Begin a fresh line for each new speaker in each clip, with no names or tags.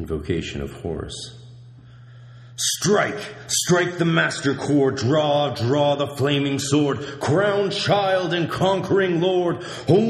Invocation of Horus. Strike! Strike the master chord! Draw, draw the flaming sword! Crown child and conquering lord! Horus!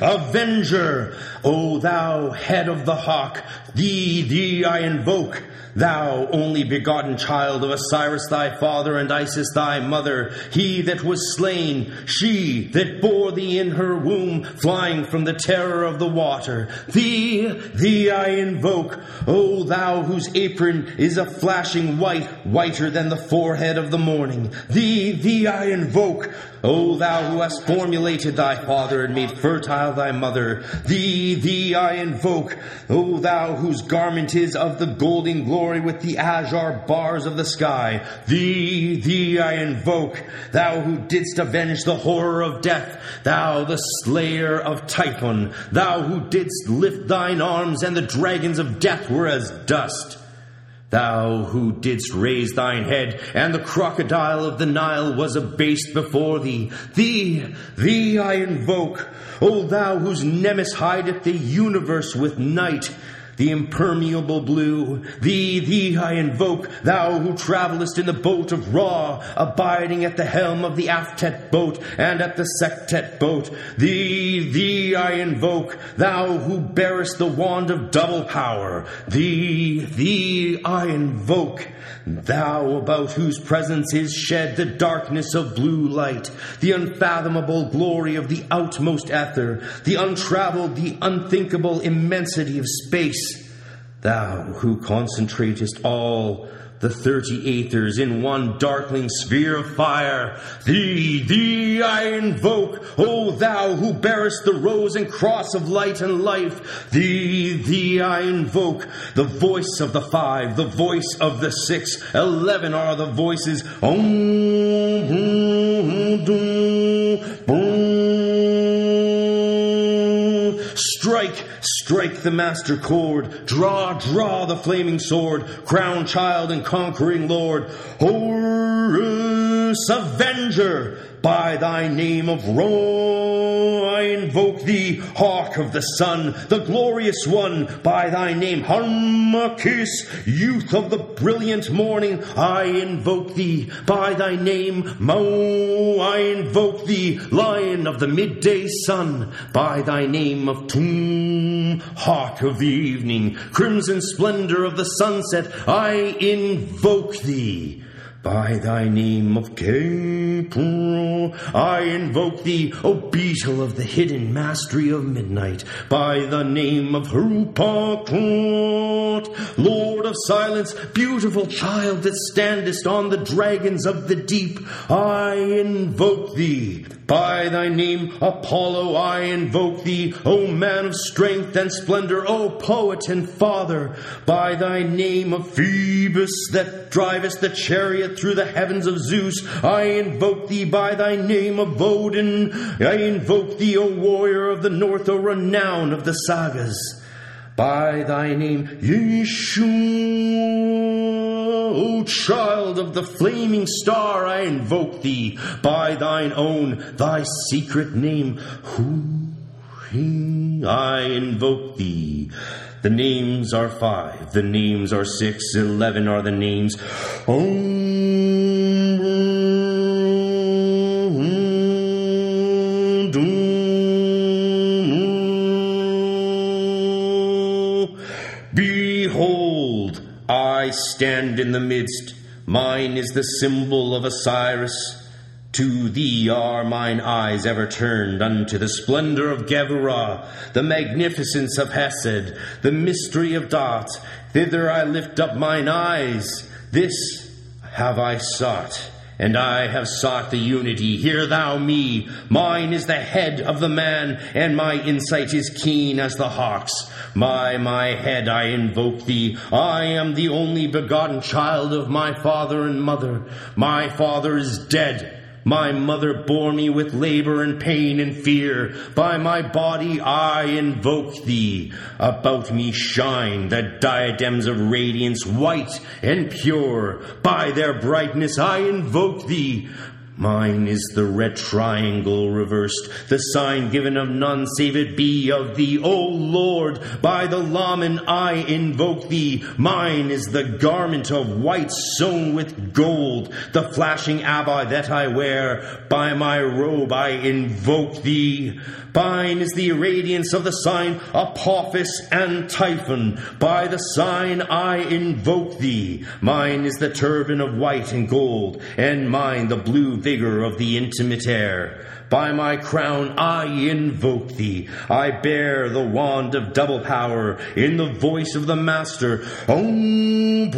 Avenger! O thou head of the hawk! Thee, thee I invoke! Thou only begotten child of Osiris thy father and Isis thy mother, he that was slain, she that bore thee in her womb, flying from the terror of the water. Thee, thee I invoke, O thou whose apron is a flashing white, whiter than the forehead of the morning. Thee, thee I invoke, O thou who hast formulated thy father and made fertile thy mother. Thee, thee I invoke, O thou whose garment is of the golden glory with the azure bars of the sky. Thee, thee I invoke, thou who didst avenge the horror of death, thou the slayer of Typhon, thou who didst lift thine arms and the dragons of death were as dust. Thou who didst raise thine head, and the crocodile of the Nile was abased before thee. Thee, thee I invoke, O thou whose nemesis hideth the universe with night, the impermeable blue. Thee, thee I invoke, thou who travellest in the boat of Ra, abiding at the helm of the Aftet boat and at the Sektet boat. Thee, thee I invoke, thou who bearest the wand of double power. Thee, thee I invoke, thou about whose presence is shed the darkness of blue light, the unfathomable glory of the outmost ether, the untraveled, the unthinkable immensity of space. Thou who concentratest all the thirty aethers in one darkling sphere of fire. Thee, thee I invoke, O thou who bearest the rose and cross of light and life. Thee, thee I invoke, the voice of the five, the voice of the six, eleven are the voices. Strike, strike the master chord, draw, draw the flaming sword, crown child and conquering lord, Horus Avenger, by thy name of Ra, I invoke thee, hawk of the sun, the glorious one, by thy name Harmachis, youth of the brilliant morning, I invoke thee, by thy name Mau, I invoke thee, lion of the midday sun, by thy name of Tum, hawk of the evening, crimson splendor of the sunset, I invoke thee. By thy name of Khephra, I invoke thee, O beetle of the hidden mastery of midnight. By the name of Harupakot, Lord of silence, beautiful child that standest on the dragons of the deep, I invoke thee. By thy name, Apollo, I invoke thee, O man of strength and splendor, O poet and father. By thy name of Phoebus, that drivest the chariot through the heavens of Zeus, I invoke thee by thy name of Odin. I invoke thee, O warrior of the north, O renown of the sagas. By thy name, Yeshua, O child of the flaming star, I invoke thee. By thine own, thy secret name, Hu, I invoke thee. The names are five, the names are six, eleven are the names. I stand in the midst. Mine is the symbol of Osiris. To thee are mine eyes ever turned unto the splendor of Geburah, the magnificence of Hesed, the mystery of Daath. Thither I lift up mine eyes. This have I sought and I have sought the unity. Hear thou me. Mine is the head of the man, and my insight is keen as the hawk's. By my head I invoke thee. I am the only begotten child of my father and mother. My father is dead. My mother bore me with labor and pain and fear. By my body I invoke thee. About me shine the diadems of radiance, white and pure. By their brightness I invoke thee. Mine is the red triangle reversed, the sign given of none save it be of thee, O Lord. By the Lamen I invoke thee. Mine is the garment of white sewn with gold, the flashing abba that I wear. By my robe I invoke thee. Mine is the radiance of the sign Apophis and Typhon. By the sign I invoke thee. Mine is the turban of white and gold, and mine the blue vigor of the intimate air. By my crown I invoke thee. I bear the wand of double power in the voice of the Master. Om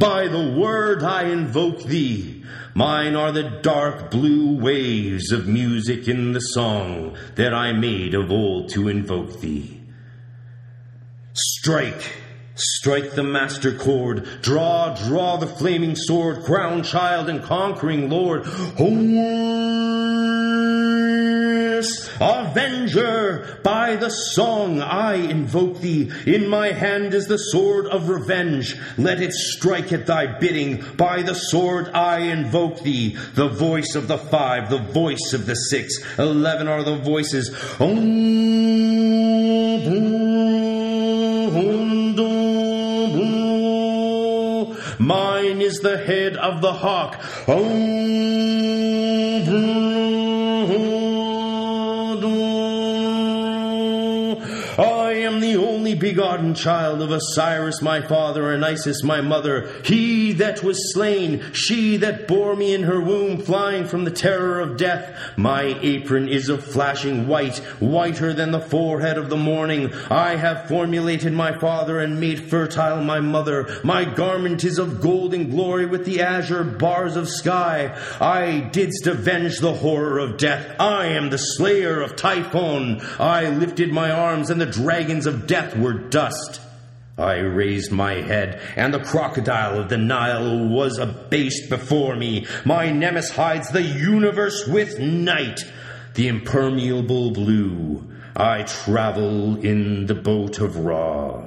By the word I invoke thee. Mine are the dark blue waves of music in the song that I made of old to invoke thee. Strike! Strike the master chord, draw, draw the flaming sword, crown child and conquering lord. Horus, avenger, by the song I invoke thee. In my hand is the sword of revenge. Let it strike at thy bidding. By the sword I invoke thee. The voice of the five, the voice of the six. Eleven are the voices. Mine is the head of the hawk. I only begotten child of Osiris my father and Isis my mother. He that was slain, she that bore me in her womb, flying from the terror of death. My apron is of flashing white, whiter than the forehead of the morning. I have formulated my father and made fertile my mother. My garment is of golden glory with the azure bars of sky. I didst avenge the horror of death. I am the slayer of Typhon. I lifted my arms and the dragons of death were dust. I raised my head, and the crocodile of the Nile was abased before me. My nemesis hides the universe with night, the impermeable blue. I travel in the boat of Ra.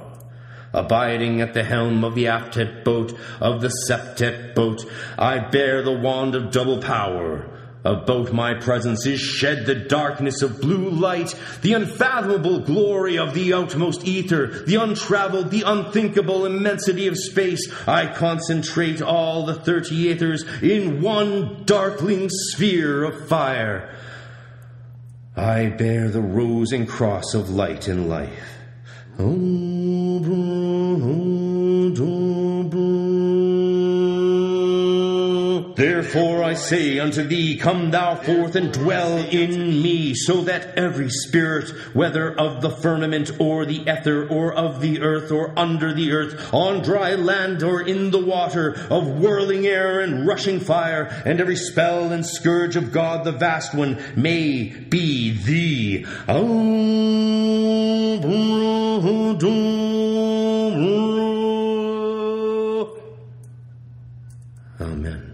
Abiding at the helm of the aftet boat, of the Sektet boat, I bear the wand of double power. About my presence is shed the darkness of blue light, the unfathomable glory of the outmost ether, the untraveled, the unthinkable immensity of space. I concentrate all the thirty ethers in one darkling sphere of fire. I bear the rose and cross of light and life. Oh, oh. Therefore I say unto thee, Come thou forth and dwell in me, so that every spirit, whether of the firmament or the ether, or of the earth or under the earth, on dry land or in the water, of whirling air and rushing fire, and every spell and scourge of God the vast one, may be thee. Amen.